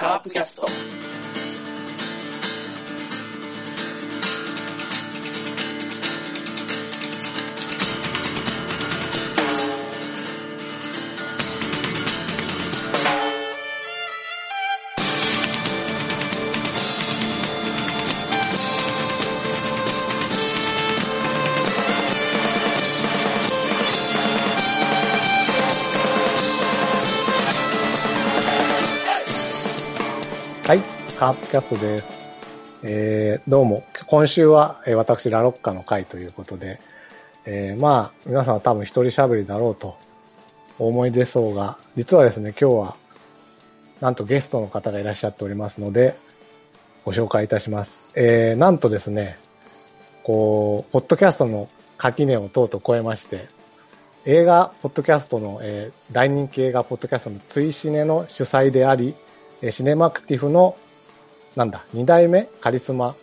カープキャスト。カープキャストです。えー、どうも、今週は、え私、ラロッカの会ということで、えー、まあ、皆さんは多分一人喋りだろうと思い出そうが、実はですね、今日は、なんとゲストの方がいらっしゃっておりますので、ご紹介いたします。えー、なんとですね、こう、ポッドキャストの垣根をとうとう超えまして、映画、ポッドキャストの、えー大人気映画、ポッドキャストの追シネの主催であり、えシネマクティフの、なんだ、二代目？カリスマ？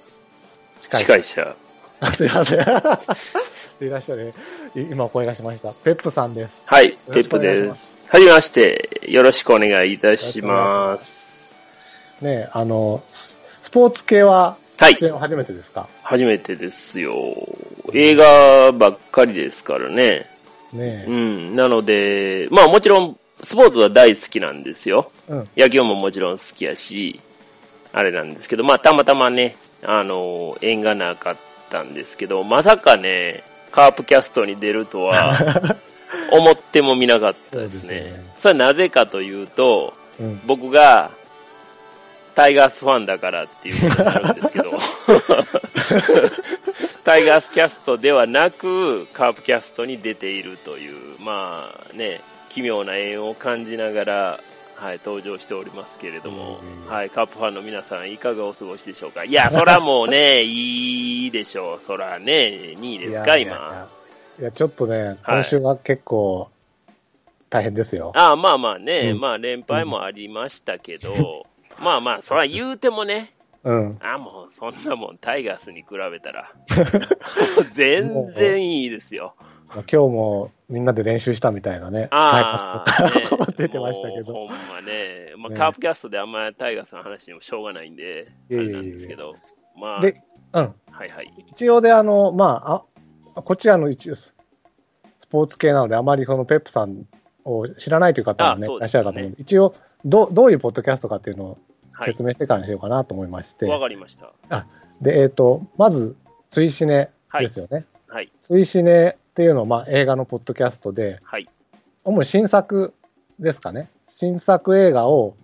司会司会者。あ すいません。いらっしゃる。い今お声がしました。ペップさんです。はい、ペップです。はじめまして、よろしくお願いいたします。ねあの、ススポーツ系は、はい初めてですか？初めてですよ。映画ばっかりですからね。ねうん。なので、まあもちろん、スポーツは大好きなんですよ。うん。野球ももちろん好きやし、あれなんですけど、まあたまたまね、あの、縁がなかったんですけど、まさかね、カープキャストに出るとは、思ってもみなかったですね。そねそれはなぜかというと、うん。僕がタイガースファンだからっていうことになるんですけど、タイガースキャストではなく、カープキャストに出ているという、まあね、奇妙な縁を感じながら、はい、登場しておりますけれども、うんはい、カープファンの皆さん、いかがお過ごしでしょうか？いや、そらもうね、いいでしょう。そらね、2位ですか、今。いやいやいや、ちょっとね、今週は結構、大変ですよ。ああまあまあね、うんまあ連敗もありましたけど、まあまあ、そら言うてもね、うん。あもうそんなもんタイガースに比べたら、全然いいですよ。まあ今日もみんなで練習したみたいなね。ああ、タイねガース出てましたけど。ほんまね、まあ、ねカープキャストであんまりタイガースの話にもしょうがないんで、あれなんですけど、まあ、で、うん。はいはい。一応で、あの、まあ、あこちらの一応ススポーツ系なので、あまりこのペップさんを知らないという方もね、いらっしゃるかと思うので、一応どう、どういうポッドキャストかっていうのをはい。説明してからにしようかなと思いまして、わかりました。で、えっ、と、まず、追シネですよね。はい。追シネっていうのは、まあ、映画のポッドキャストで、はい。主に新作ですかね。新作映画を、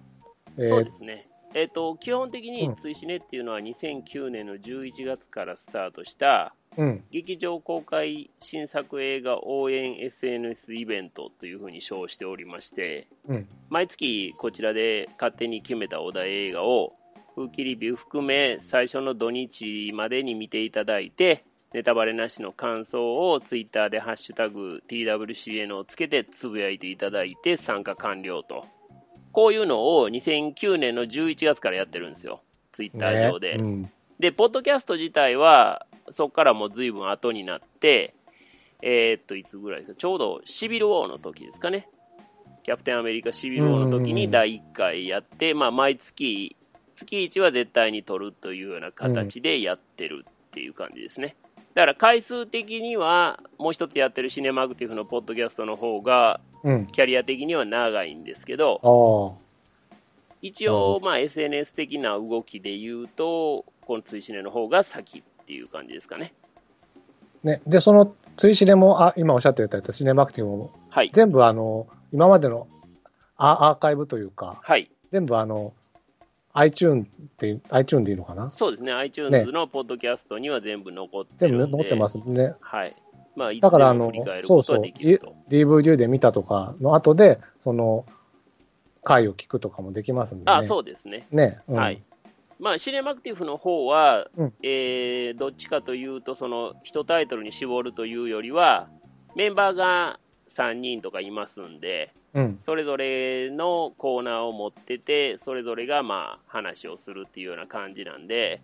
えーそうですね。えっ、と、基本的うんに追試ねっていうのは2009年の11月からスタートした、うん、劇場公開新作映画応援 SNS イベントというふうに称しておりまして、うん、毎月こちらで勝手に決めたお題映画を風紀リビュー含め最初の土日までに見ていただいてネタバレなしの感想をツイッターで「ハッシュタグ #TWCN」をつけてつぶやいていただいて参加完了と。こういうのを2009年の11月からやってるんですよ。ツイッター上で、ねうん、で、ポッドキャスト自体は、そこからもう随分後になって、えーっと、いつぐらいですか、ちょうどシビル王の時ですかね。キャプテンアメリカシビル王の時に第1回やって、まあ、毎月、月1は絶対に取るというような形でやってるっていう感じですね。だから回数的には、もう一つやってるシネマグティフのポッドキャストの方が、うん。キャリア的には長いんですけど、ああ。一応、まあ、SNS 的な動きで言うと、この追試ねの方が先っていう感じですかね。ね、で、その追試でも、あ、今おっしゃっていただいたシネマクティブも、はい。全部あの、今までのアアーカイブというか、はい。全部あの、iTune って、iTune でいいのかな？そうですね。iTunes のポッドキャストには全部残って全るんで。部載ってますね。はい。まあ、いつでだからあのも振り返るそうそうことはできると。DVD で見たとかの後で、その、回を聞くとかもできますんで、ね。あ、そうですね。ね。うんはい。まあ、シネマクティフの方は、うんえー、どっちかというと、その、一タイトルに絞るというよりは、メンバーが3人とかいますんで、うん。それぞれのコーナーを持ってて、それぞれがまあ話をするっていうような感じなんで、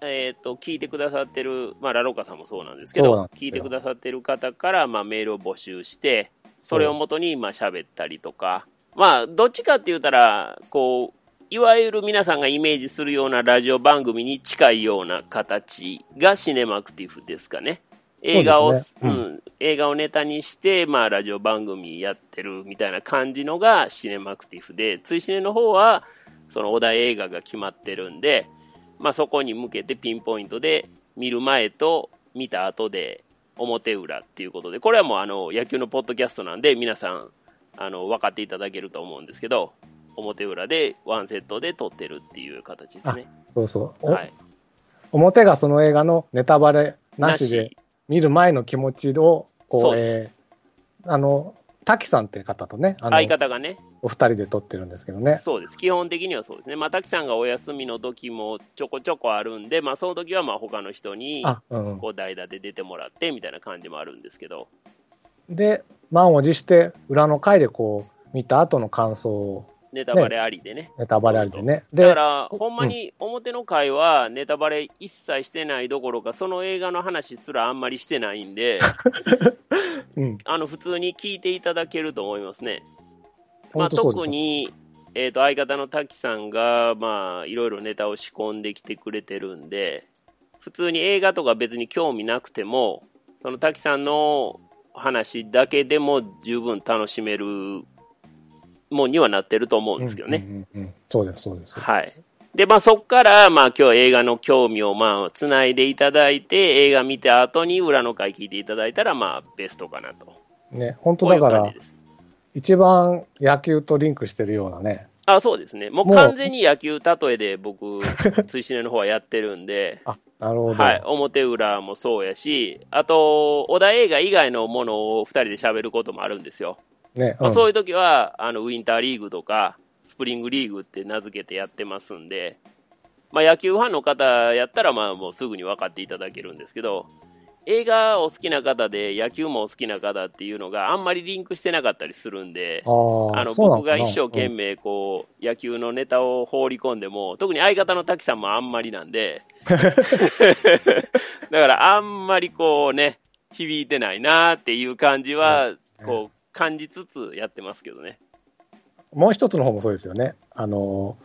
えっ、と、聞いてくださってる、まあ、ラロカさんもそうなんですけど聞いてくださってる方から、まあ、メールを募集して、それをもとに、まあ、喋ったりとか、まあ、どっちかって言ったら、こう、いわゆる皆さんがイメージするようなラジオ番組に近いような形がシネマクティブですかね。映画を、ねうんうん、映画をネタにして、まあ、ラジオ番組やってるみたいな感じのがシネマクティブで、追シネの方は、そのお題映画が決まってるんで、まあ、そこに向けてピンポイントで見る前と見た後で表裏っていうことで、これはもうあの野球のポッドキャストなんで、皆さんあの分かっていただけると思うんですけど、表裏でワンセットで撮ってるっていう形ですね。そうそう。おはい、表がその映画のネタバレなしで見る前の気持ちを、こう、えーあの、滝さんって方とね、相方がね、お二人で撮ってるんですけどね。そうです。基本的にはそうですね。まあ、滝さんがお休みの時もちょこちょこあるんで、まあ、その時はまあ他の人に。こう代打で出てもらってみたいな感じもあるんですけど、で、満を持して、裏の回でこう、見た後の感想を、ネタバレありでね。ネタバレありでね。だで、から、そほんまに表の回はネタバレ一切してないどころか、その映画の話すらあんまりしてないんで、うん、あの普通に聞いていただけると思いますね。まあ、特に、えー、と相方の滝さんが、まあ、いろいろネタを仕込んできてくれてるんで、普通に映画とか別に興味なくても、その滝さんの話だけでも十分楽しめるもんにはなってると思うんですけどね。うんうんうんうんそうです、そうです。はい。で、まあそっから、まあ今日映画の興味をまあ繋いでいただいて、映画見た後に裏の回聞いていただいたら、まあベストかなと。ね、本当だから。一番野球とリンクしてるようなね。あ、そうですね。もう完全に野球例えで僕、追試ねの方はやってるんで、あ、なるほど。はい。表裏もそうやし、あと、小田映画以外のものを二人で喋ることもあるんですよ。ね、まあ、うん。そういう時は、あの、ウィンターリーグとか、スプリングリーグって名付けてやってますんで、まあ、野球ファンの方やったら、まあ、もうすぐに分かっていただけるんですけど、映画お好きな方で野球もお好きな方っていうのがあんまりリンクしてなかったりするんで、あの僕が一生懸命こう、野球のネタを放り込んでも、特に相方の滝さんもあんまりなんで、だからあんまりこうね、響いてないなっていう感じは、こう、感じつつやってますけどね。もう一つの方もそうですよね。あの、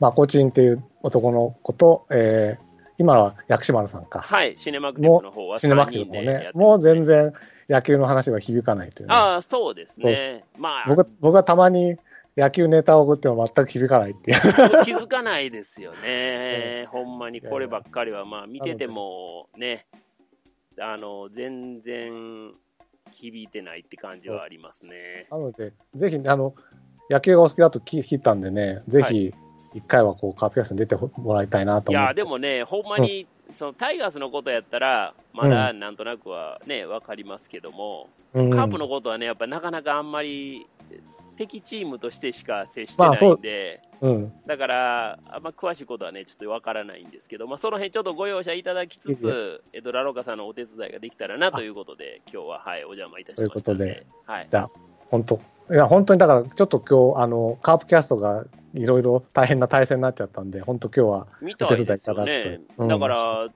まあ、コチンっていう男の子と、えー今は薬師丸さんか。はい、シネマクティブの方はシネマクティブも三人でやって、ますねもう全然野球の話は響かないというね、ああ、そうですね。まあ、僕は僕はたまに野球ネタを送っても全く響かないっていう。気づかないですよね。ほんまにこればっかりは、まあ見ててもね、あの、全然響いてないって感じはありますね。なので、ぜひ、あの、野球がお好きだと聞聞いたんでね、ぜひ、一回はこう、カープキャストに出てもらいたいなといや。でもね、ほんまに、そのタイガースのことやったら、まだなんとなくはね、わかりますけども、うんカープのことはね、やっぱなかなかあんまり敵チームとしてしか接してないまあそんで、うん。だから、あんま詳しいことはね、ちょっとわからないんですけど、まあ、その辺ちょっとご容赦いただきつつ、えっと、ラロカさんのお手伝いができたらなということで、今日は、はい、お邪魔いたしましたということで、はい。本当いや、本当にだから、ちょっと今日、あの、カープキャストがいろいろ大変な体制になっちゃったんで、本当今日は、お手伝いいただねく。とうんだから、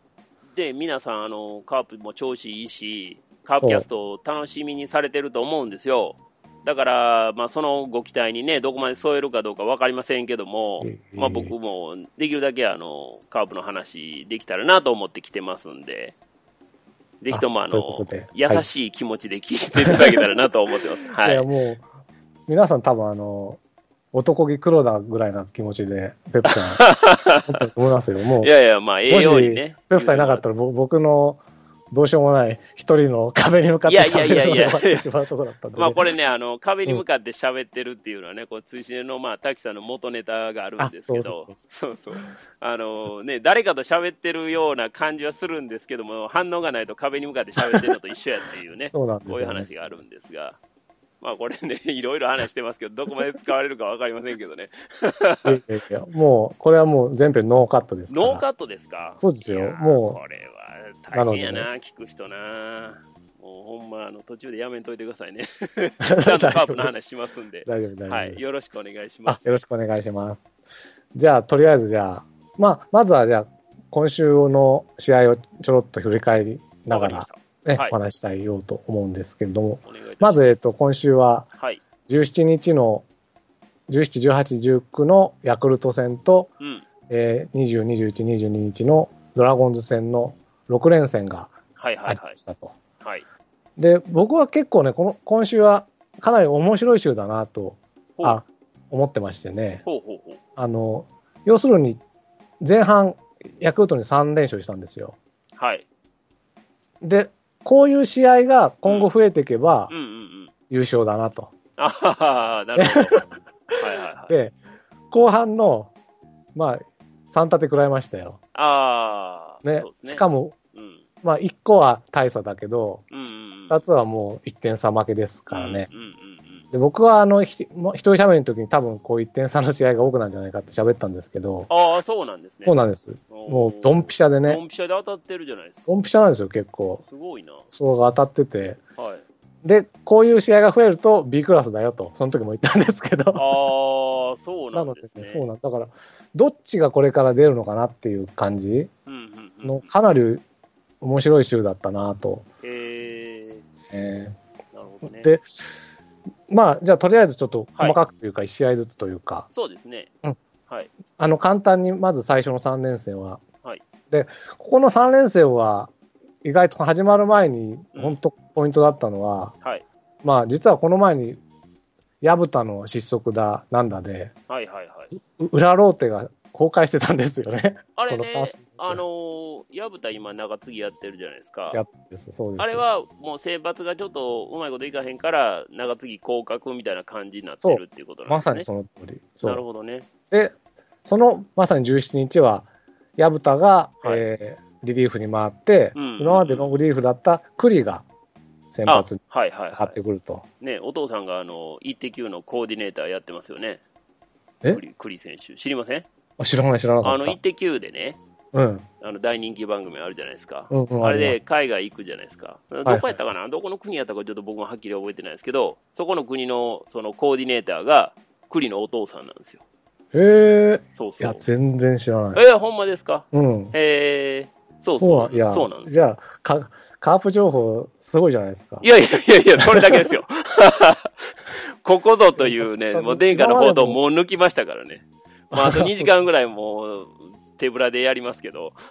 で、皆さん、あの、カープも調子いいし、カープキャストを楽しみにされてると思うんですよ。だから、まあ、そのご期待にね、どこまで添えるかどうか分かりませんけども、ええまあ、僕もできるだけあのカープの話できたらなと思って来てますんで、ぜひともあの優しい気持ちで聞いていただけたらなと思ってます。い、はいや、もう、皆さん多分あの、男気黒田ぐらいな気持ちで、ペプさん、思いますよ。もうい、やいや、まあ、ええようにね。ペプさんいなかったら、ぼ僕の、どうしようもない一人の壁に向かって喋るのが終わってしまうところだったんで、ね。まあこれね、あの壁に向かって喋ってるっていうのはね、こう追試の、まあ、滝さんの元ネタがあるんですけど、あそうそう あのね、誰かと喋ってるような感じはするんですけども、反応がないと壁に向かって喋ってるのと一緒やっていうね、そうなんですよ、ね。こういう話があるんですが、まあこれね、いろいろ話してますけど、どこまで使われるか分かりませんけどね、いやいやもう、これはもう全編ノーカットですから。ノーカットですか？そうですよ。もうこれは大変やなな、聞く人な。もうほんまあの途中でやめんといてくださいね。ちゃんとカープの話しますんで。大丈夫、大丈夫。はい、よろしくお願いします。あよろしくお願いします。じゃあ、とりあえずじゃあ、まあ、まずはじゃあ、今週の試合をちょろっと振り返りながらね、はいお話ししたいようと思うんですけれども、お願いいたしまず、えっと、今週ははい。17日の、17、18、19のヤクルト戦と、うん。えー、20、21、22日のドラゴンズ戦の6連戦がはいはいはいありま。したと。はい。で、僕は結構ね、この、今週はかなり面白い週だなと、あ、思ってましてね。ほうほうほう。あの、要するに、前半、ヤクルトに3連勝したんですよ。はい。で、こういう試合が今後増えていけば。優勝だなと。なるほど。はいはいはい。で、後半の、まあ、3立て食らいましたよ。ああ、ね。しかも、うん。まあ、1個は大差だけど、うんうんうん。2つはもう1点差負けですからね。うんうんうんで僕はあの一人喋りの時に多分こう1点差の試合が多くなんじゃないかって喋ったんですけど、ああ、そうなんですね。そうなんです。もうドンピシャでドね、ンピシャで当たってるじゃないですか。ドンピシャなんですよ、結構。すごいな。そうが当たってて。はい。で、こういう試合が増えると B クラスだよと、その時も言ったんですけど。ああ、そうななんのでね。ですね、そうなんだから、どっちがこれから出るのかなっていう感じうん。の、かなり面白い週だったなと。へえ、えなるほどで、まあ、じゃあとりあえずちょっとはい細かくというか、1試合ずつというか、そうですね。うんはい。あの、簡単にまず最初の3連戦は、はいで、ここの3連戦は、意外と始まる前に、うん本当ポイントだったのは、はい。まあ、実はこの前に、薮田の失速だ、なんだで、はいはいはい。う裏ローテが公開してたんですよね。あれねあのー、薮田今中継ぎやってるじゃないですか。やです、そうです。あれはもう選抜がちょっとうまいこといかへんから、中継ぎ降格みたいな感じになってるっていうことなんですね。まさにその通り。そなるう。ほどね。で、そのまさに17日は、薮田が、はいえーリリーフに回って、うん今までのリリーフだった栗が先あ発にはいはい張ってはくると。い。ね、お父さんがあの、イッテ Q のコーディネーターやってますよね。え？栗栗選手。知りません？あ知らない、知らなかあの。イッテ Q でね、うん。あの大人気番組あるじゃないですか。うんうん、あれで海外行くじゃないですか。どこやったかな、どこの国やったかちょっと僕もはっきり覚えてないですけど、そこの国のそのコーディネーターが栗のお父さんなんですよ。へえ、いや、そうそう。全然知らない。えー、ほんまですか？うん。えー、そうそうそなんいや、う。そうなんですじゃあ、かカープ情報、すごいじゃないですか。いやいやいやいや、それだけですよ。ここぞというね、もう殿下の報道もう抜きましたからね。まあ、あと2時間ぐらいもう手ぶらでやりますけど。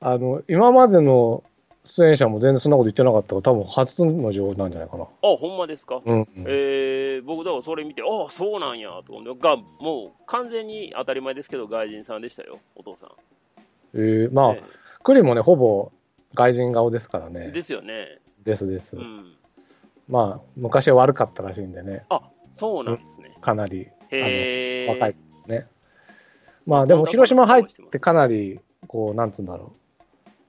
あの、今までの出演者も全然そんなこと言ってなかったから、多分初の情報なんじゃないかな。あ、ほんまですか？うん、うん。えー、僕だからそれ見て、ああ、そうなんや、と思って、が、もう完全に当たり前ですけど、外人さんでしたよ、お父さん。えー、まあ、え栗もね、ほぼ外人顔ですからね。ーですよね。ですです。うん。まあ、昔は悪かったらしいんでね、あ、そうなんですね。かなり若いね。まあ、でも、広島入ってかなり、こう、なんつうんだろ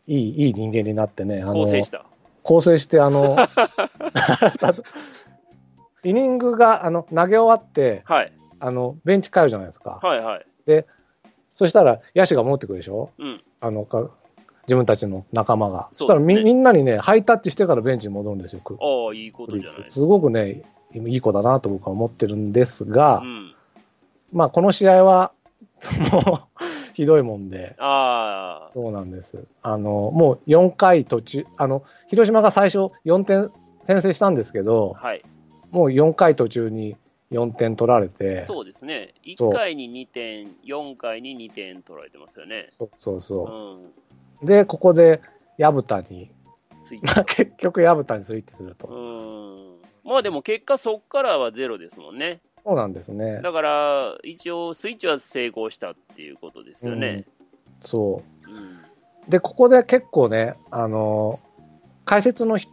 う。いい、いい人間になってね、あの、構成した。構成して、あの、イニングが、あの、投げ終わって、はい。あの、ベンチ帰るじゃないですか。はいはい。そしたら、野手が戻ってくるでしょ？うん。あの、か自分たちの仲間が。そねしたらみ、みんなにね、ハイタッチしてからベンチに戻るんですよ。くああ、いいことじゃないですすごくね、いい子だなと僕は思ってるんですが、うん。まあ、この試合は、もう、ひどいもんで、ああ、そうなんです。あの、もう4回途中、あの、広島が最初4点先制したんですけど、はい。もう4回途中に4点取られて、そうですね。そう1回に2点、4回に2点取られてますよね。そうそううそう。ん。で、ここで、薮田に、まあ、結局薮田にスイッチすると。うん。まあでも結果そっからはゼロですもんね。そうなんですね。だから、一応スイッチは成功したっていうことですよね。そう。うん。で、ここで結構ね、あの解説の人、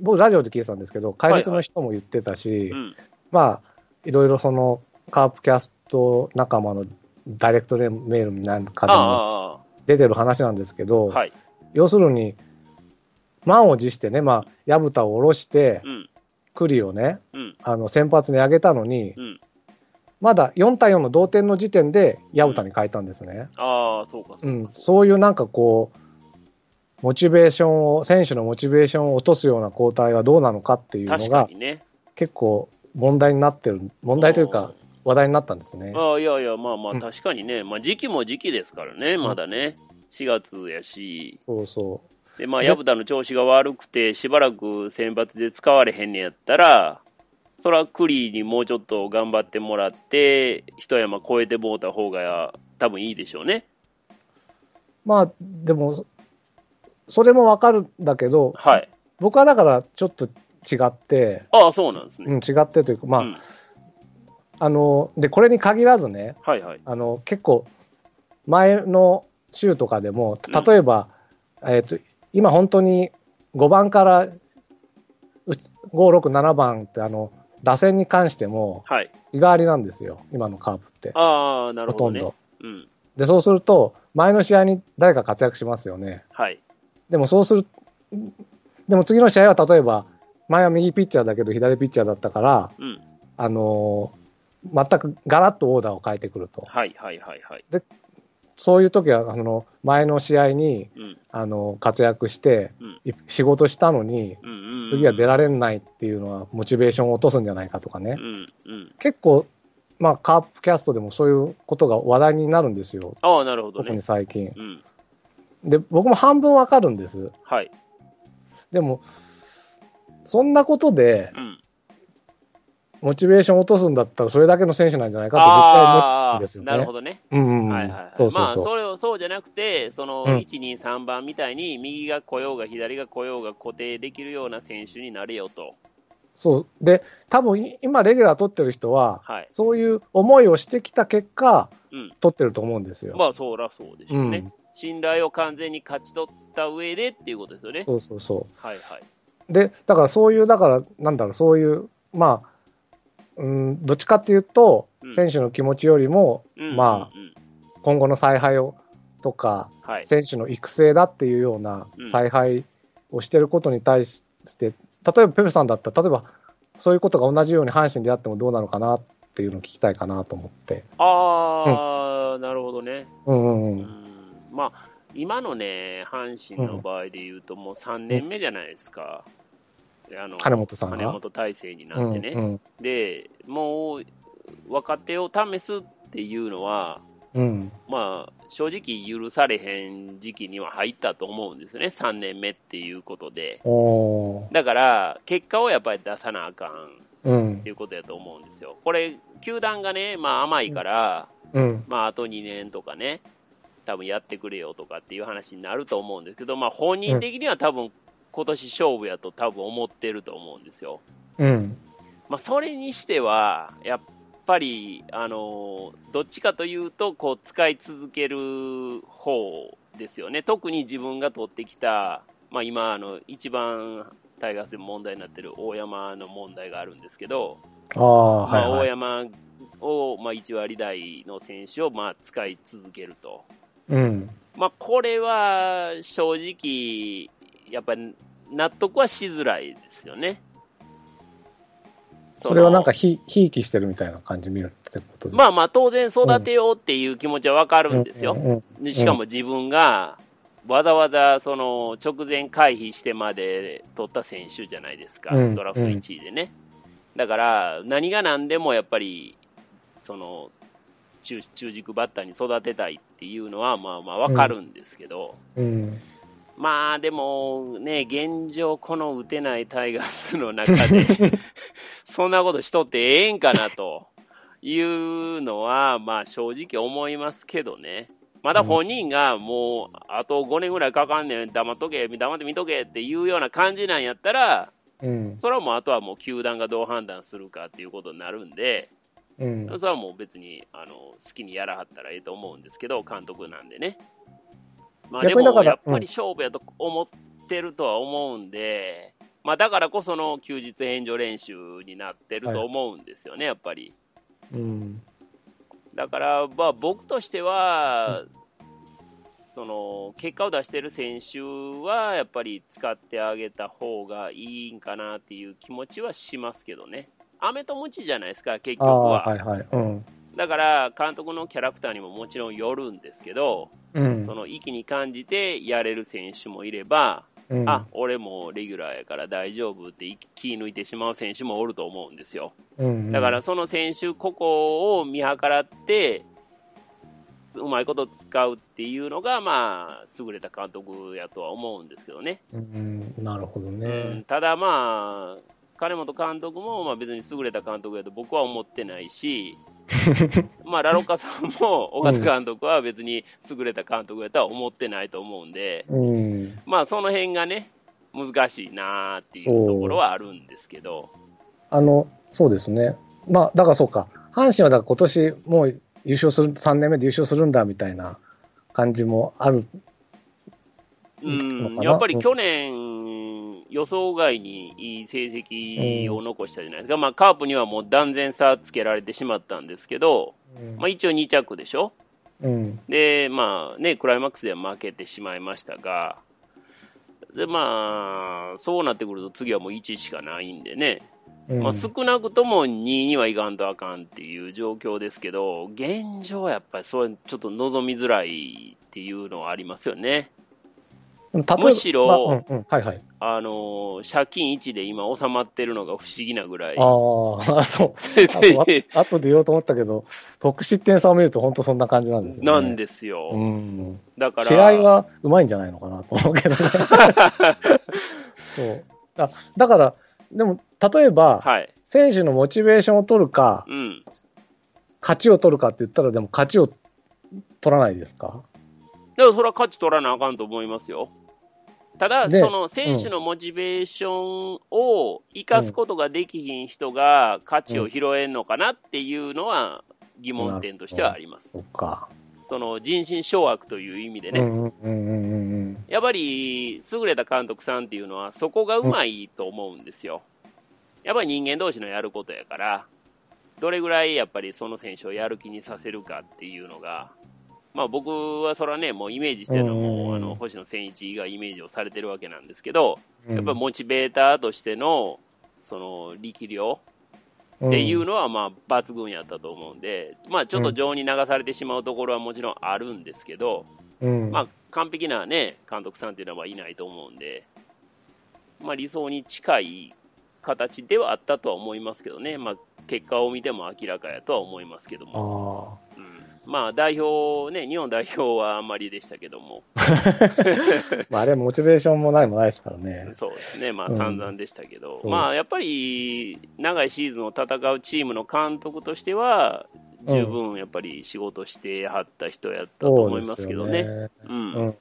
僕ラジオで聞いてたんですけど、解説の人も言ってたし、うん。まあ、いろいろその、カープキャスト仲間のダイレクトメールなんかでも出てる話なんですけど、はい。要するに、満を持してね、まあ、薮田を下ろしてう、ん。栗をね、うん。あの、先発に上げたのに、うん。まだ4対4の同点の時点で薮田に変えたんですね。ああ、そうか、そうか。うん、そういうなんかこう、モチベーションを、選手のモチベーションを落とすような交代はどうなのかっていうのがにね。結構問題になってる、問題というか話題になったんですね。ああ、いやいや、まあまあ、うん確かにね。まあ時期も時期ですからね、まだね。4月やし。そうそう。で、まあ、で薮田の調子が悪くて、しばらく選抜で使われへんねやったら、それはクリーにもうちょっと頑張ってもらって、一山越えてもうた方が多分いいでしょうね。まあ、でも、そそれもわかるんだけど、はい。僕はだからちょっと違って、ああ、そうなんですね。うん、違ってというか、まあ、うんあの、で、これに限らずね、はいはい。あの、結構、前の週とかでも、うん例えば、えっ、と、今本当に5番からう5、6、7番って、あの、打線に関してもはい。日替わりなんですよ、今のカープって。ああ、なるほどね。ほとんど。うん。で、そうすると、前の試合に誰か活躍しますよね。はい。でもそうする、でも次の試合は例えば、前は右ピッチャーだけど左ピッチャーだったから、うん。あのー全くガラッとオーダーを変えてくると。はいはいはいはい。そういう時は、あの、前の試合に、うん。あの、活躍して、うん。い仕事したのに、うんうんうん。次は出られないっていうのは、モチベーションを落とすんじゃないかとかねう。んうん。結構、まあ、カープキャストでもそういうことが話題になるんですよ。ああ、なるほどね特に。最近。うん。で、僕も半分わかるんです。はい。でも、そんなことで、うん。モチベーションを落とすんだったら、それだけの選手なんじゃないかって絶対思んですよね。なるほどね。うんうんうん。はいはいはい。そうそうそう。まあ、それをそうじゃなくて、その、うん1、2、3番みたいに、右が来ようが左が来ようが固定できるような選手になれよと。そう。で、多分い今、レギュラー取ってる人は、はい。そういう思いをしてきた結果、うん。取ってると思うんですよ。まあ、そらそうでしょうね。うん信頼を完全に勝ち取った上でっていうことですよね。そうそうそはいはい。う。で、だからそういう、だから、なんだろう、そういう、まあ、うん、どっちかっていうとう、ん選手の気持ちよりも、うんまあ、うんうん今後の采配をとか、はい。選手の育成だっていうようなうん采配をしてることに対して、例えばペペさんだったら、例えばそういうことが同じように阪神であってもどうなのかなっていうのを聞きたいかなと思って。ああ、なるほどね。うんうんう。うんんまあ、今のね、阪神の場合で言うと、もう3年目じゃないですか。あの金本さんが。金本体制になうんってね。うんで、もう、若手を試すっていうのは、うん。まあ、正直許されへん時期には入ったと思うんですよね、3年目っていうことで。だから、結果をやっぱり出さなあかん。うん。っていうことやと思うんですよ。これ、球団がね、まあ甘いから、うん。まああと2年とかね、多分やってくれよとかっていう話になると思うんですけど、まあ本人的には多分今年勝負やと多分思ってると思うんですよ。うんまあそれにしては、やっぱり、あのどっちかというと、こう使い続ける方ですよね。特に自分が取ってきた、まあ今、あの、一番タイガースで問題になってる大山の問題があるんですけど、ああ、まあ、はいはい。大山を、まあ、1割台の選手を、まあ、使い続けると。うん。まあ、これは正直、やっぱり納得はしづらいですよね。それはなんかそひ、ひいきしてるみたいな感じ見るってことまあまあ、当然育てようっていう気持ちはわかるんですよ。しかも自分が、わざわざその直前回避してまで取った選手じゃないですか、うんドラフト1位でね。だから、何が何でもやっぱり、その中中軸バッターに育てたいっていうのは、まあまあわかるんですけど、うん。まあでもね、現状、この打てないタイガースの中で、そんなことしとってええんかなというのは、まあ正直思いますけどね。まだ本人がもう、あと5年ぐらいかかんねん、黙っとけ、黙って見とけっていうような感じなんやったら、うん。それはもうあとはもう球団がどう判断するかっていうことになるんで、うん。それはもう別にあの好きにやらはったらええと思うんですけど、監督なんでね。まあでも、逆にだからやっぱり勝負やと思ってるとは思うんで、まあだからこその休日返上練習になってると思うんですよね、やっぱり。うん。だから、まあ僕としては、その結果を出してる選手はやっぱり使ってあげた方がいいんかなっていう気持ちはしますけどね。飴とムチじゃないですか、結局は。はいはい。うん。だから、監督のキャラクターにももちろんよるんですけど、うんそ。の域に感じてやれる選手もいれば、うんあ俺もレギュラーやから大丈夫って気抜いてしまう選手もおると思うんですよ。うんだから、その選手個々を見計らってうまいこと使うっていうのが、まあ、優れた監督やとは思うんですけどね。うん、なるほどうんね。ただまあ、金本監督もまあ別に優れた監督やと僕は思ってないし、まあ、ラロッカさんも岡田監督は別に優れた監督やとは思ってないと思うんで、うん。まあ、その辺がね、難しいなーっていうところはあるんですけど、あの、そうですね。まあ、だからそうか。阪神はだから今年もう優勝する、3年目で優勝するんだみたいな感じもある。うん、やっぱり去年、予想外にいい成績を残したじゃないですか、まあ、カープにはもう断然差つけられてしまったんですけど、まあ、一応2着でしょ、うん。で、まあね、クライマックスでは負けてしまいましたが、でまあ、そうなってくると次はもう1しかないんでね、うん。まあ、少なくとも2にはいかんとあかんっていう状況ですけど、現状はやっぱりそれちょっと望みづらいっていうのはありますよね。むしろまあうんうん、はいはい。あのー借金1で今収まってるのが不思議なぐらい。ああ、そう。あとで言おうと思ったけど、得失点差を見ると本当そんな感じなんですよね。なんですよ。うん。だから、試合はうまいんじゃないのかなと思うけどね。そう。あだから、でも、例えば、はい。選手のモチベーションを取るか、うん。勝ちを取るかって言ったら、でも勝ちを取らないですか？でもそれは勝ち取らなあかんと思いますよ。ただ、でその選手のモチベーションを生かすことができひん人が価値を拾えんのかなっていうのは疑問点としてはあります。そっか。その人心掌握という意味でね。うんうんうんうんやっぱり優れた監督さんっていうのはそこがうまいと思うんですよ。やっぱり人間同士のやることやから、どれぐらいやっぱりその選手をやる気にさせるかっていうのが、まあ僕はそれはね、もうイメージしてるのも、あの、星野千一がイメージをされてるわけなんですけど、うん。やっぱりモチベーターとしての、その力量っていうのはまあ抜群やったと思うんで、まあちょっと情に流されてしまうところはもちろんあるんですけど、うん、まあ、完璧なね、監督さんっていうのはいないと思うんで、まあ、理想に近い形ではあったとは思いますけどね、まあ、結果を見ても明らかやとは思いますけども、あうん、まあ、代表、ね、日本代表はあんまりでしたけども、あ。まあ、あれモチベーションもないもないですからね。そうですね、まあ、うん散々でしたけど、そうまあ、やっぱり、長いシーズンを戦うチームの監督としては、十分やっぱり仕事してはった人やったと思いますけどね。そうんうん。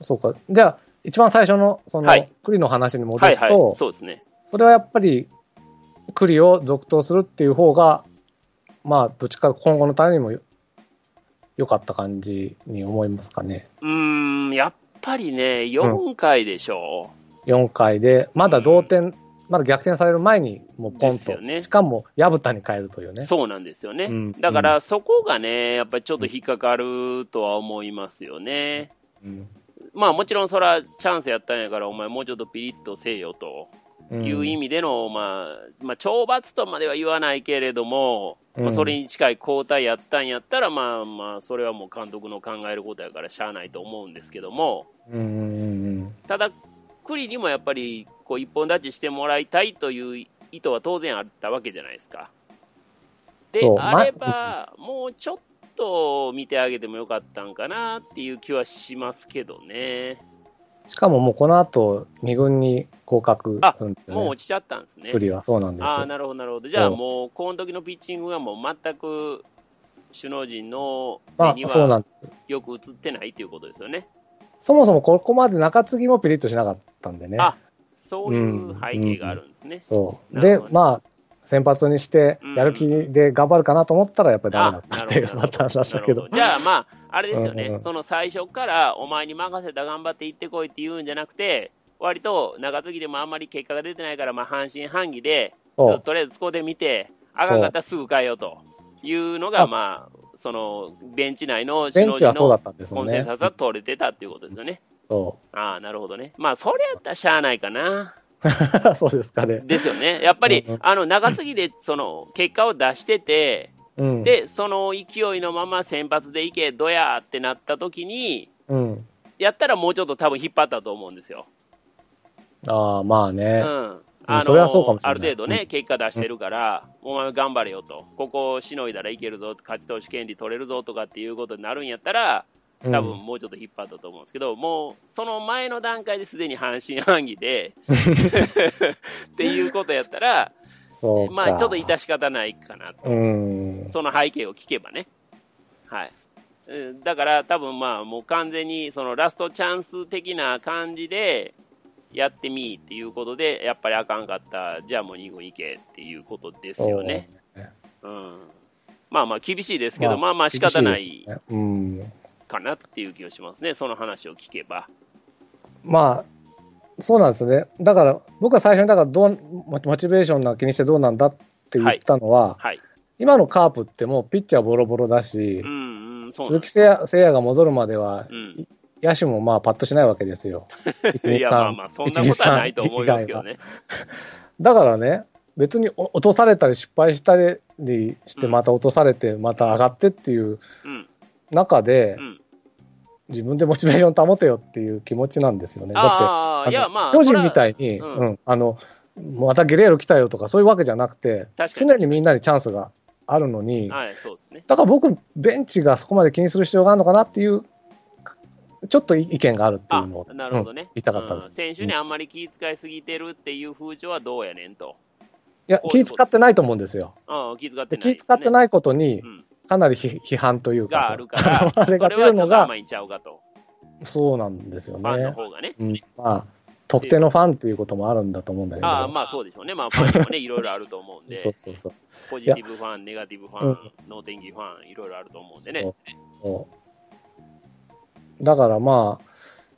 そうか。じゃあ、一番最初の、その、はい栗の話に戻はいはいすと、、そうですね。それはやっぱり、栗を続投するっていう方が、まあ、どっちか今後のためにもよ良かった感じに思いますかね。うーん、やっぱりね、4回でしょ。4回で、まだ同点、まだ逆転される前に、もうポンと、ね。しかも、薮田に変えるというう、ね。そうなんですよね。うん。だから、そこがね、やっぱりちょっと引っかかるとは思いますよね。うん。まあもちろんそれはチャンスやったんやから、お前もうちょっとピリッとせえよという意味での、まあ、まあ、懲罰とまでは言わないけれども、まあ、うんそれに近い交代やったんやったら、まあまあ、それはもう監督の考えることやからしゃあないと思うんですけども、うんただ、栗にもやっぱりこう一本立ちしてもらいたいという意図は当然あったわけじゃないですか。であれば、もうちょっと見てあげてもよかったんかなっていう気はしますけどね。しかももうこの後、2軍に降格するんで。もう落ちちゃったんですね。栗はそうなんですああ、よ。なるほど、なるほど。じゃあそうもう、この時のピッチングがもう全く首脳陣のま目にあ、そうなはんです。よく映ってないということですよね。そもそもここまで中継ぎもピリッとしなかったんでね。あそういう背景があるんですね。そう。でなるほ、どまあ、先発にしてうん、やる気で頑張るかなと思ったら、やっぱりダメだあったっていうパターンだったけど。じゃあまあ、あれですよね、うんうんその最初からお前に任せた頑張って行ってこいって言うんじゃなくて、割と中継ぎでもあんまり結果が出てないから、まあ、半信半疑で。とりあえずそこで見て、あかんかったらすぐ変えようというのが、あまあ、そのベンチ内のベ首脳のコンセン。サスは取れてたっていうことですよね。そああ、なるほどね。まあ、それやったらしゃあないかな。う。そうですかね。ですよね。やっぱりうんうん、あの、中継ぎで、その、結果を出してて、うん。で、その勢いのまま先発でいけ、どやーってなった時に、うん。やったらもうちょっと多分引っ張ったと思うんですよ。ああ、まあうね。うかもしれないある程度ね、結果出してるから、お前頑張れよと、ここをしのいだらいけるぞ、勝ち投手権利取れるぞとかっていうことになるんやったら、うん多分もうちょっと引っ張ったと思うんですけど、もうその前の段階ですでに半信半疑でっていうことやったら。まあちょっと致し方ないかなと、うん。その背景を聞けばね。はい。うんだから多分まあもう完全にそのラストチャンス的な感じでやってみーっていうことで、やっぱりあかんかった、じゃあもう2軍行けっていうことですよね。うん。まあまあ厳しいですけど、まあまあ仕方ない。かなっていう気がしますね、その話を聞けば。まあ、そうなんですね。だから、僕は最初に、だからどう、モモチベーションな気にしてどうなんだって言ったのは、はい。今のカープってもうピッチャーボロボロだしう、んうん、鈴木誠也誠也が戻るまでは、うん。野手もまあパッとしないわけですよ。いや、まあまあ、そんなことはないと思いますけどね。だからね、別にお落とされたり失敗したりして、うんまた落とされて、また上がってっていううん。中でう、ん。自分でモチベーション保てよっていう気持ちなんですよね。だって、いや、のまあ、巨人みたい。いに、うんうん、あの、またゲレーロ来たよとかそういうわけじゃなくて、常にみんなにチャンスがあるのに、はい、そうですね。だから僕、ベンチがそこまで気にする必要があるのかなっていう、ちょっと意見があるっていあうのを、なるほどねうん。言いたかったです。うん選手にあんまり気遣いすぎてるっていう風潮はどうやねんと。いや、気使ってないと思うんですよ。うん、気遣ってでない、気使ってないことにう、ん。かなり批批判というか、があるから、あれがいんちゃうかと。そうなんですよファンのね。方がね。うん、まあ、特定のファンということもあるんだと思うんだけど。ああ、まあそうでしょうね。まあファンにもね、いろいろあると思うんで、そうそうそう。ポジティブファン、ネガティブファン、うんノー天気ファン、いろいろあると思うんでね。そうそう。だからまあ、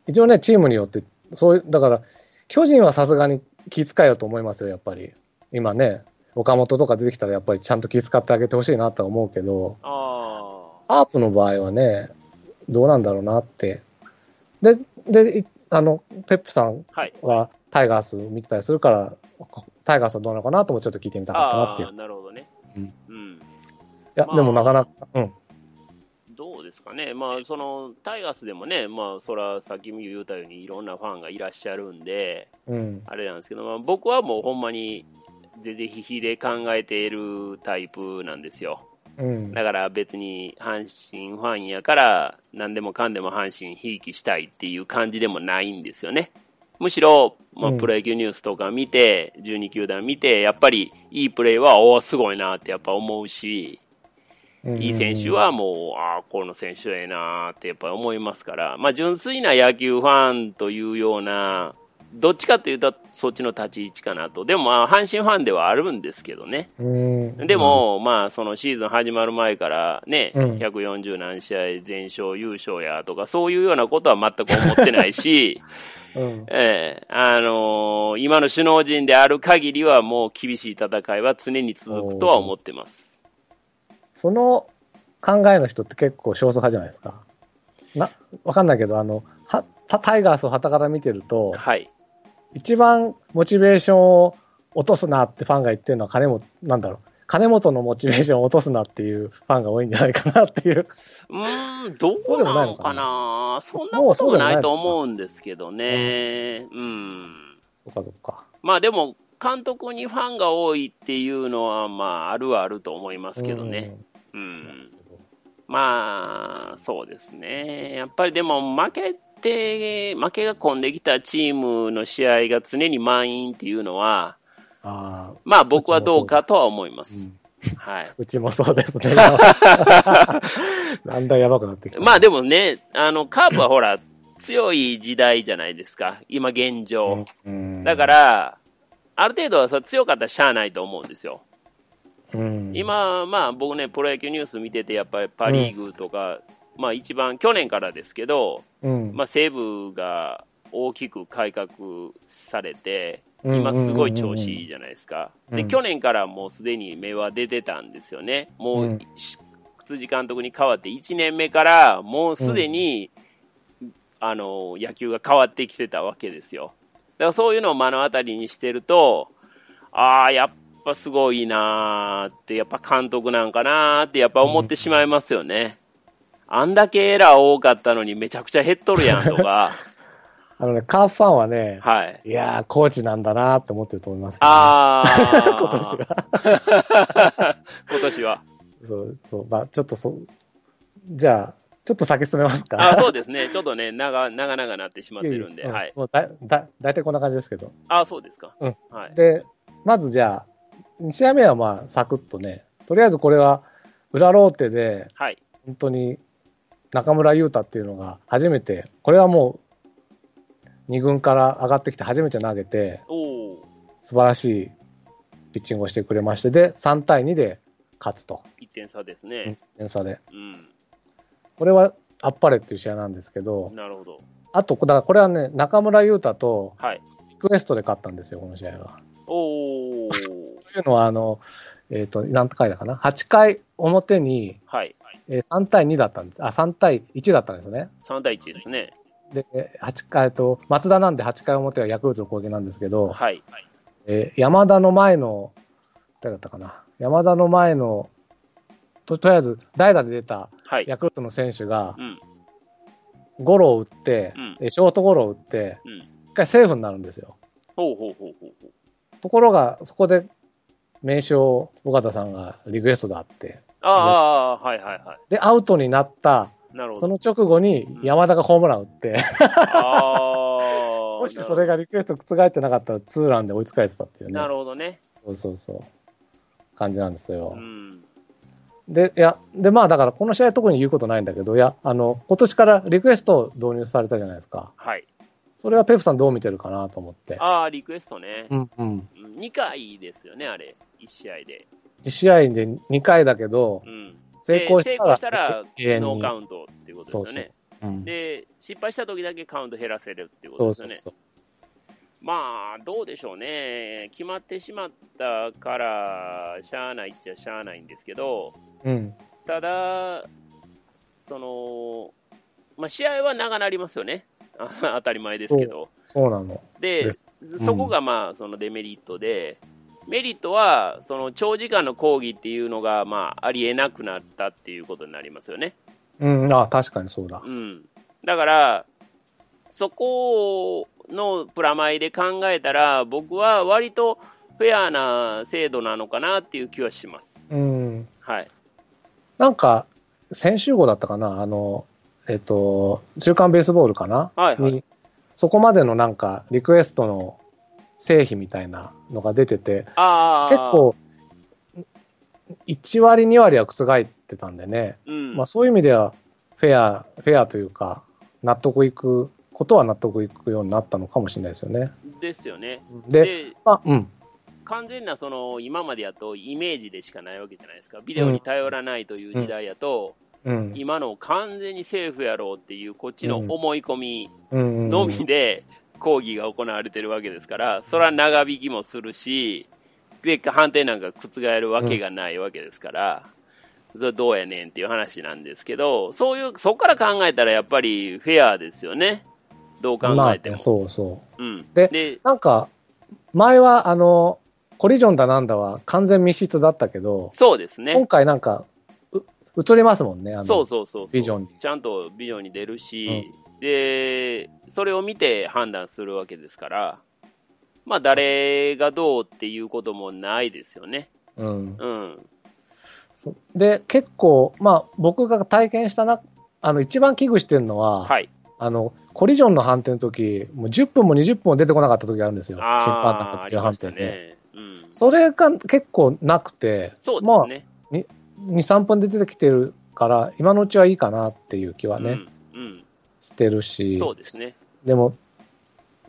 一応ね、チームによって、そういう、だから、巨人はさすがに気遣いよと思いますよ、やっぱり。今ね、岡本とか出てきたら、やっぱりちゃんと気遣ってあげてほしいなとは思うけど、あカープの場合はね、どうなんだろうなって。で、で、いあの、ペップさんあ、はい。はタイガース見てたりするから、タイガースはどうなのかなともちょっと聞いてみたかったなっていう。なるほどね。うんうん。いや、まあでもなかなか、うん。どうですかね、まあ、そのタイガースでもね、まあ、そら、さっきも言ったように、いろんなファンがいらっしゃるんで、うん。あれなんですけど、まあ、僕はもうほんまに、ぜぜひひで考えているタイプなんですよ。うん。だから別に阪神ファンやから、何でもかんでも阪神ひいきしたいっていう感じでもないんですよね。むしろ、まあ、うんプロ野球ニュースとか見て、12球団見て、やっぱりいいプレーは、おお、すごいなってやっぱ思うし、いい選手はもう、ああ、この選手ええなってやっぱ思いますから、まあ、純粋な野球ファンというような、どっちかというとそっちの立ち位置かなと。でもまあ、阪神ファンではあるんですけどね。うん、でも、まあ、そのシーズン始まる前からね、うん140何試合全勝優勝やとか、そういうようなことは全く思ってないし、うん、ええあのー今の首脳陣である限りはもう厳しい戦いは常に続くとは思ってます。その考えの人って結構少数派じゃないですか。な、わかんないけど、あの、は、タタイガースを旗から見てると、はい。一番モチベーションを落とすなってファンが言ってるのは金本、なんだろう。金本のモチベーションを落とすなっていうファンが多いんじゃないかなっていう。うーん、どそうなのかななそんなこともないと思うんですけどね。うん。そっかそっか。まあでも、監督にファンが多いっていうのは、まあ、あるはあると思いますけどね。うん。うん。まあ、そうですね。やっぱりでも、負けて、負けが込んできたチームの試合が常に満員っていうのは、ああ、まあ僕はどうかとは思います。うんはい。うちもそうですね。だんだんやばくなってきた。まあでもね、あの、カープはほら、強い時代じゃないですか。今現状。うん、だから、ある程度はさ強かったらしゃあないと思うんですよ。うん、今、まあ僕ね、プロ野球ニュース見てて、やっぱりパ・リーグとか、まあ一番去年からですけど、うん、まあ西武が大きく改革されて、うん今すごい調子いいじゃないですか。で、うん去年からもうすでに芽は出てたんですよね。もう、うん監督に変わって1年目から、もうすでに、あの、野球が変わってきてたわけですよ。だからそういうのを目の当たりにしてると、ああ、やっぱすごいなーって、やっぱ監督なんかなーって、やっぱ思ってしまいますよね。あんだけエラー多かったのにめちゃくちゃ減っとるやんとか、あのね、カープファンはね、はい。いやー、コーチなんだなーって思ってると思いますけど、ね。ああ。今年は。今年は。そう、そう、まあちょっとそう、じゃあ、ちょっと先進めますか。あそうですね。ちょっとね、長、長々なってしまってるんで、いやいやはい。もうだ、だ、大体こんな感じですけど。あそうですか。うんはい。で、まずじゃあ、2試合目はまあ、サクッとね、とりあえずこれは、裏ローテで、はい。本当に中村優太っていうのが初めて、これはもう2軍から上がってきて初めて投げて。素晴らしいピッチングをしてくれまして、で、3対2で勝つと、1点差です1ね。点差で。うん。これはあっぱれっていう試合なんですけど、なるほど。あと、だからこれはね、中村優太とはい。リクエストで勝ったんですよ、この試合は。おお。というのは、あの、えっ、と、何回だかな ?8 回表に、はい。えー3対2だったんです。あ、3対1だったんですね。3対1ですね。で、8回、えっと、松田なんで8回表はヤクルトの攻撃なんですけど、はい。えー山田の前の、誰だったかな？山田の前の、ととりあえず代打で出たはい。ヤクルトの選手がうん。ゴロを打って、うんえーショートゴロを打って、うん。一回セーフになるんですよ。ほうほうほうほうほう。ところが、そこで名称、尾形さんがリクエストであって、ああ、はいはいはで、アウトになった、い。なるほど。その直後に山田がホームラン打って、ああ。もしそれがリクエスト覆ってなかったらツーランで追いつかれてたっていうね。なるほどね。そうそうそう。感じなんですよ。うん。で、いや、で、まあだからこの試合特に言うことないんだけど、いや、あの、今年からリクエスト導入されたじゃないですか。はい。それはペプさんどう見てるかなと思って。ああ、リクエストね。うんうん。2回ですよね、あれ。1試合で。1試合で2回だけどう、ん。成功したら、したら、ノーカウントっていうことですよね。うんで、失敗した時だけカウント減らせるっていうことですよね。そうそうそう。まあ、どうでしょうね。決まってしまったから、しゃあないっちゃしゃあないんですけど、うん。ただ、その、まあ、試合は長なりますよね。あ 当たり前ですけど。そうなの。でですそこがまあそのデメリットで、メリットはその長時間の講義っていうのがまあありえなくなったっていうことになりますよね。うん、あ確かにそうだう。ん、だから、そこのプラマイで考えたら、僕は割とフェアな制度なのかなっていう気はします。うん。はい、なんか、先週号だったかな？あの、えっと、週刊ベースボールかな？はいはいにそこまでのなんか、リクエストの成否みたいなのが出てて、結構、1割、2割は覆ってたんでね、うんまあそういう意味では、フェア、フェアというか、納得いくことは納得いくようになったのかもしれないですよね。ですよね。で、であ、うん。完全なその今までやとイメージでしかないわけじゃないですか、ビデオに頼らないという時代やと、うん。今の完全にセーフやろうっていう、こっちの思い込みうん。のみで講義が行われてるわけですから、それは長引きもするし、で判定なんか覆るわけがないわけですから、それどうやねんっていう話なんですけど、そういう、そこから考えたらやっぱりフェアですよね、どう考まあえても。そうそう。うん、ででなんか、前は、あの、コリジョンだなんだは完全密室だったけど、そうです今ね。回なんか、う映りますもんね、あの、そうそうそうそうビジョンにちゃんとビジョンに出るし、で、それを見て判断するわけですから、まあ、誰がどうっていうこともないですよね。うん。うん。そうで、結構、まあ、僕が体験したな、あの、一番危惧してるのは、はい。あの、コリジョンの判定の時、もう10分も20分も出てこなかった時があるんですよ。審判団の時判た定で。ね。うん。それが結構なくて、そうでますあ、ね。2、3分で出てきてるから、今のうちはいいかなっていう気はね、うん。うん。してるし、そうですね。でも、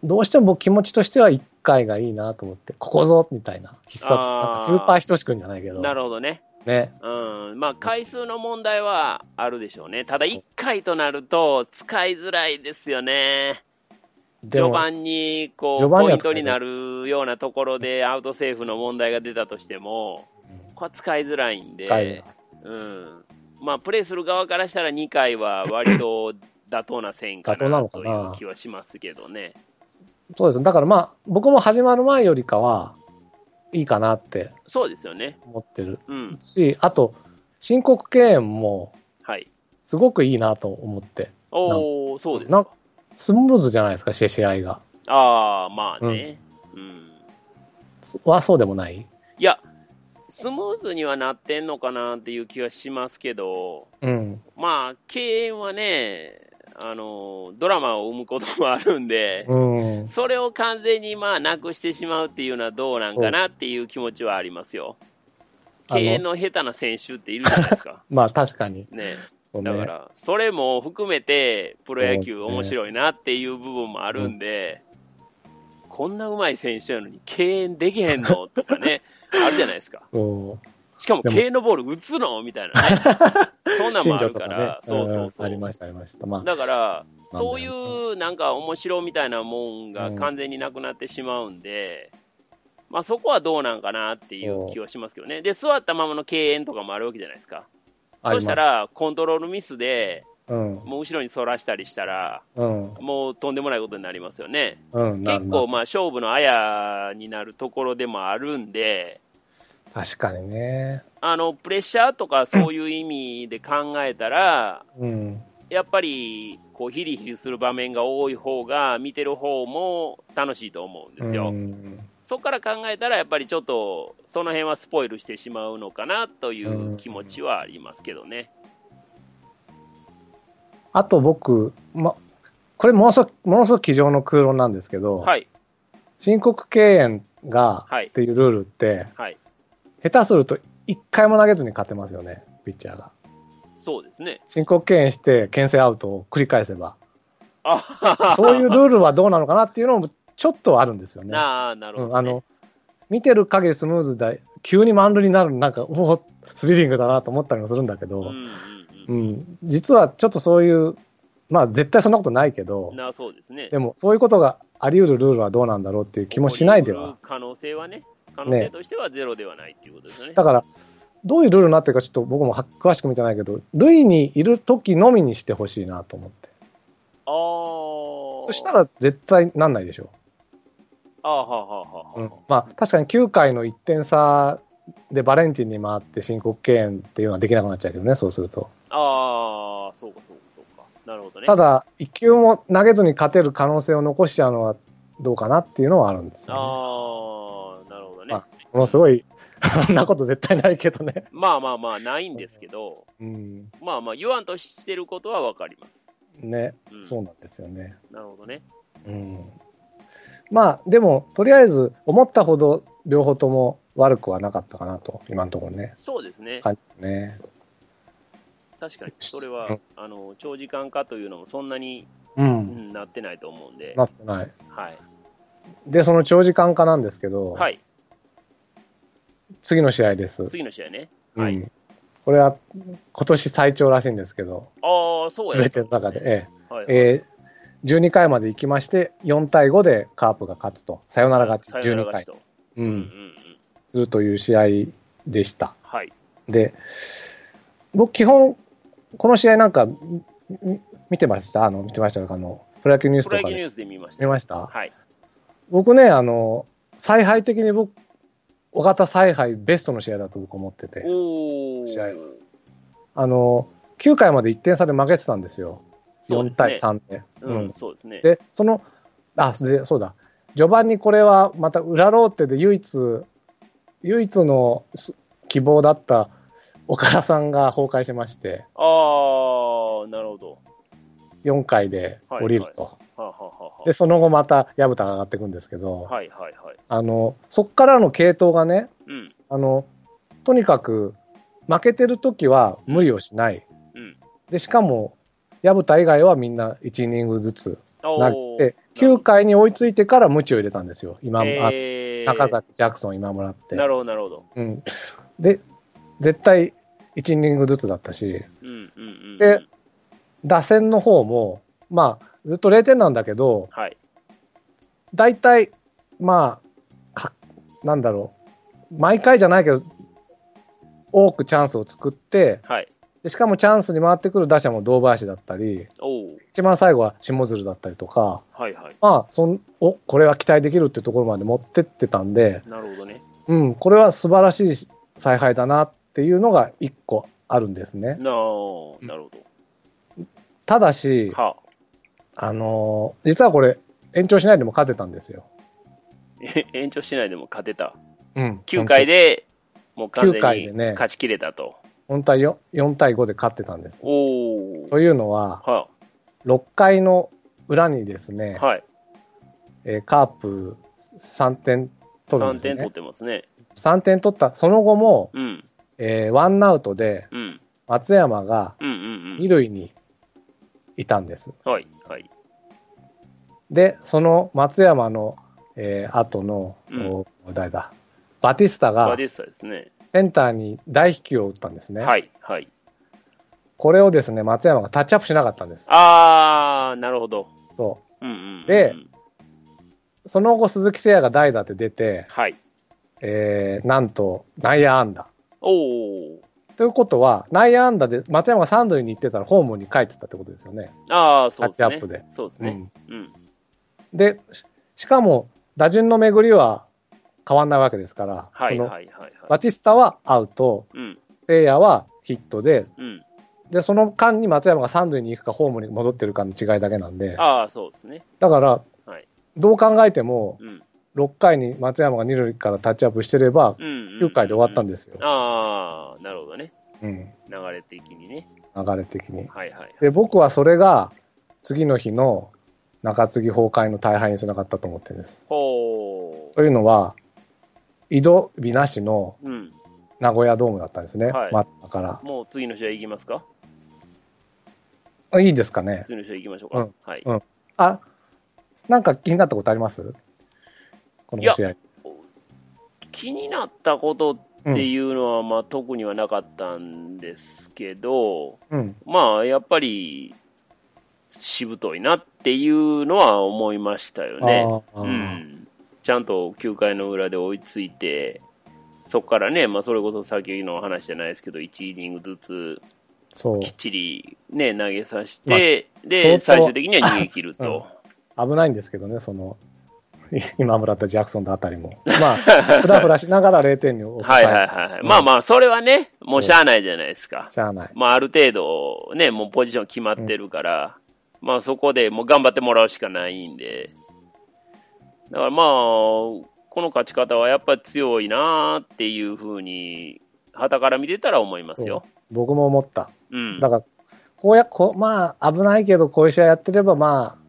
どうしても僕気持ちとしては1回がいいなと思って、ここぞみたいな、必殺、なんかスーパーひとしくんじゃないけど、なるほどね。ね。うん。まあ、回数の問題はあるでしょうね。ただ、1回となると、使いづらいですよね。序盤に、こう、ポイントになるようなところで、アウトセーフの問題が出たとしても、うんこれは使いづらいんで、うん。まあ、プレーする側からしたら2回は割と妥当な線か妥当ななとのかないう気はしますけどね。そうです。だからまあ、僕も始まる前よりかは、いいかなってそうですよね。思ってるうん。し、あと、申告敬遠もはい。すごくいいなと思って、おー、そうですかなん。スムーズじゃないですか、試試合が。ああ、まあね。うん。はそうでもない？いや、スムーズにはなってんのかなっていう気はしますけど、うん。まあ、敬遠はね、あの、ドラマを生むこともあるんで、うん。それを完全にまあ、なくしてしまうっていうのはどうなんかなっていう気持ちはありますよ。敬遠の下手な選手っているじゃないですか。まあ確かに。ね。ね。だから、それも含めて、プロ野球面白いなっていう部分もあるんで、こんな上手い選手なのに敬遠できへんのとかね、あるじゃないですか。しかも敬遠のボール打つのみたいなね。そんなんもあるから、ね。そうそうそう。んありました、ありました。まあ、だから、そういうなんか面白みたいなもんが完全になくなってしまうんで、まあそこはどうなんかなっていう気はしますけどね。で、座ったままの敬遠とかもあるわけじゃないですか。そしたら、コントロールミスで、うん。もう後ろに反らしたりしたら、うん。もうとんでもないことになりますよね。うん。結構、まあ勝負のあやになるところでもあるんで、確かにね。あの、プレッシャーとかそういう意味で考えたら、うん。やっぱり、こう、ヒリヒリする場面が多い方が、見てる方も楽しいと思うんですよ。うんそこから考えたら、やっぱりちょっと、その辺はスポイルしてしまうのかなという気持ちはありますけどね。あと僕、ま、これものすごく、ものすごく机上の空論なんですけど、はい、申告敬遠が、はいっていうルールって、はい。下手すると一回も投げずに勝てますよね、ピッチャーが。そうですね。申告敬遠して、牽制アウトを繰り返せば。あそういうルールはどうなのかなっていうのもちょっとあるんですよね。なあ、なるほど、ねうん、あの、見てる限りスムーズで、急に満塁になるのなんか、おお、スリリングだなと思ったりもするんだけど、うんうんううん。ん、実はちょっとそういう、まあ絶対そんなことないけど、なあ、そうですね。でもそういうことがあり得るルールはどうなんだろうっていう気もしないでは。可能性はね、可能性としてはゼロではないっていうことですよね。だから、どういうルールになってるかちょっと僕もは詳しく見てないけど、塁にいる時のみにしてほしいなと思って。ああ。そしたら絶対なんないでしょああ、はあ、はあ、はあ。う。うん、まあ確かに9回の1点差でバレンティンに回って申告敬遠っていうのはできなくなっちゃうけどね、そうすると。ああ、そうか、そうか、そうか。なるほどね。ただ、1球も投げずに勝てる可能性を残しちゃうのはどうかなっていうのはあるんですよ、ね。ああ、なるほどね。あものすごい、そんなこと絶対ないけどね。まあまあまあ、ないんですけど、うん。まあまあ、言わんとしてることはわかります。ね、うん、そうなんですよね。なるほどね。うん。まあ、でも、とりあえず、思ったほど両方とも悪くはなかったかなと、今のところね、そうですね。感じですね。確かに、それはうん、あの、長時間化というのもそんなに、う。うんん、なってないと思うんで。なってない。はい。で、その長時間化なんですけど、はい。次の試合です。次の試合ね。うんはい。これは今年最長らしいんですけど、ああ、そうや。すべての中で、えはい。ええー12回まで行きまして、4対5でカープが勝つと、サヨナラ勝ち、12回。ううんうんうんん、。するという試合でした。はい。で、僕、基本、この試合なんか、見てました？あの、見てました？かあの、プロ野球ニュースとかでプロ野球ニュースで見ました。見ました？はい。僕ね、あの、采配的に僕、尾形采配ベストの試合だと僕思ってて。試合あの、9回まで1点差で負けてたんですよ。4そうですね対3で。うん、そうですね。で、その、あ、でそうだ。序盤にこれはまた裏ローテで唯一、唯一のす希望だった岡田さんが崩壊しまして、あー、なるほど。4回で降りると。はあ、はあはあはで、その後また薮田が上がっていくんですけど、あ、はいはいはい。あの、そっからの系統がね、うん、あの、とにかく負けてる時は無理をしない。うん。で、しかも、薮田以外はみんな1イニングずつお投げて、9回に追いついてから無知を入れたんですよ。今、あえー、中崎、ジャクソン、今村って。なるほど、なるほど。うん。で、絶対1イニングずつだったし、うんうんうんうん。で打線の方も、まあ、ずっと0点なんだけど、はい。大体、まあ、かなんだろう、毎回じゃないけど、多くチャンスを作って、はい。でしかもチャンスに回ってくる打者も堂林だったり。一番最後は下鶴だったりとか、はいはい。まあ、そんおこれは期待できるっていうところまで持ってってたんで、なるほどね。うん、これは素晴らしい采配だなっていうのが一個あるんですね。なるほただしど。、はあのー実はこれ、延長しないでも勝てたんですよ。え 延長しないでも勝てた。うん。9回で、もう完9回全でねに勝ち切れたと。本当は 4, 4対5で勝ってたんです。おお。というのは、は6回の裏にですね、はい。えーカープ3点取るん3ですよね点取っ。てますね。3点取った、その後も、うん。えーワンアウトでうん。松山が二塁にいたんです。うん。はい。はい。で、その松山の、えー後の、うんお誰だ、バティスタがバディスタですね。センターに大飛球を打ったんですね。はい。はい。これをですね、松山がタッチアップしなかったんです。あー、なるほど。そうんうんうんうん。でう。その後、鈴木誠也が代打で出て、はい。えー、なんと内野安打。おお。ということは、内野安打で松山が三塁に行ってたらホームに帰ってたってことですよね。あー、そうですね。タッチアップで。そうですね。うん。で、ししかも、打順の巡りは変わんないわけですから、はいこのはいはいはい。バチスタはアウト、うん。聖夜はヒットで、うん。で、その間に松山が三塁に行くかホームに戻ってるかの違いだけなんで、あー、そうですね。だから、はいどう考えても、うん。6回に松山が二塁からタッチアップしてれば、うんうんうん。9回で終わったんで。ですよ。あー、なるほどね。うん、流れ的にね。流れ的に。はいはい。で、僕はそれが、次の日の中継ぎ崩壊の大敗につながったと思ってるんです。ほというのは、移動日なしの。名古屋ドームだったんですね、はい松田から。もう次の試合行きますか？あいいですかね。次の試合行きましょうか。うんはい。うんあ、なんか気になったことあります？この試合。気になったことっていうのは、まあ特にはなかったんですけど、うん。まあやっぱり、しぶといなっていうのは思いましたよね。うん。ちゃんと9回の裏で追いついて、そこからね、まあそれこそ先の話じゃないですけど、1イニングずつ。きっちりね、投げさせて、相で、当最終的には逃げ切ると。危ないんですけどね、その、今村とジャクソンとあたりも。まあ、ふらふらしながら0点に抑はいえはいはいはい。まあまあ、それはね、もうしゃあないじゃないですか。しゃあない。まあ、ある程度、ね、もうポジション決まってるから、まあそこでもう頑張ってもらうしかないんで。だからまあ、この勝ち方はやっぱり強いなーっていうふうに、旗から見てたら思いますよ。僕も思った。うん。だから、こうや、こうまあ、危ないけど、こういう試合やってれば、まあ、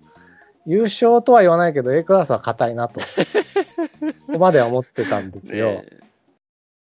優勝とは言わないけど、A クラスは硬いなと。ここまでは思ってたんですよ。ね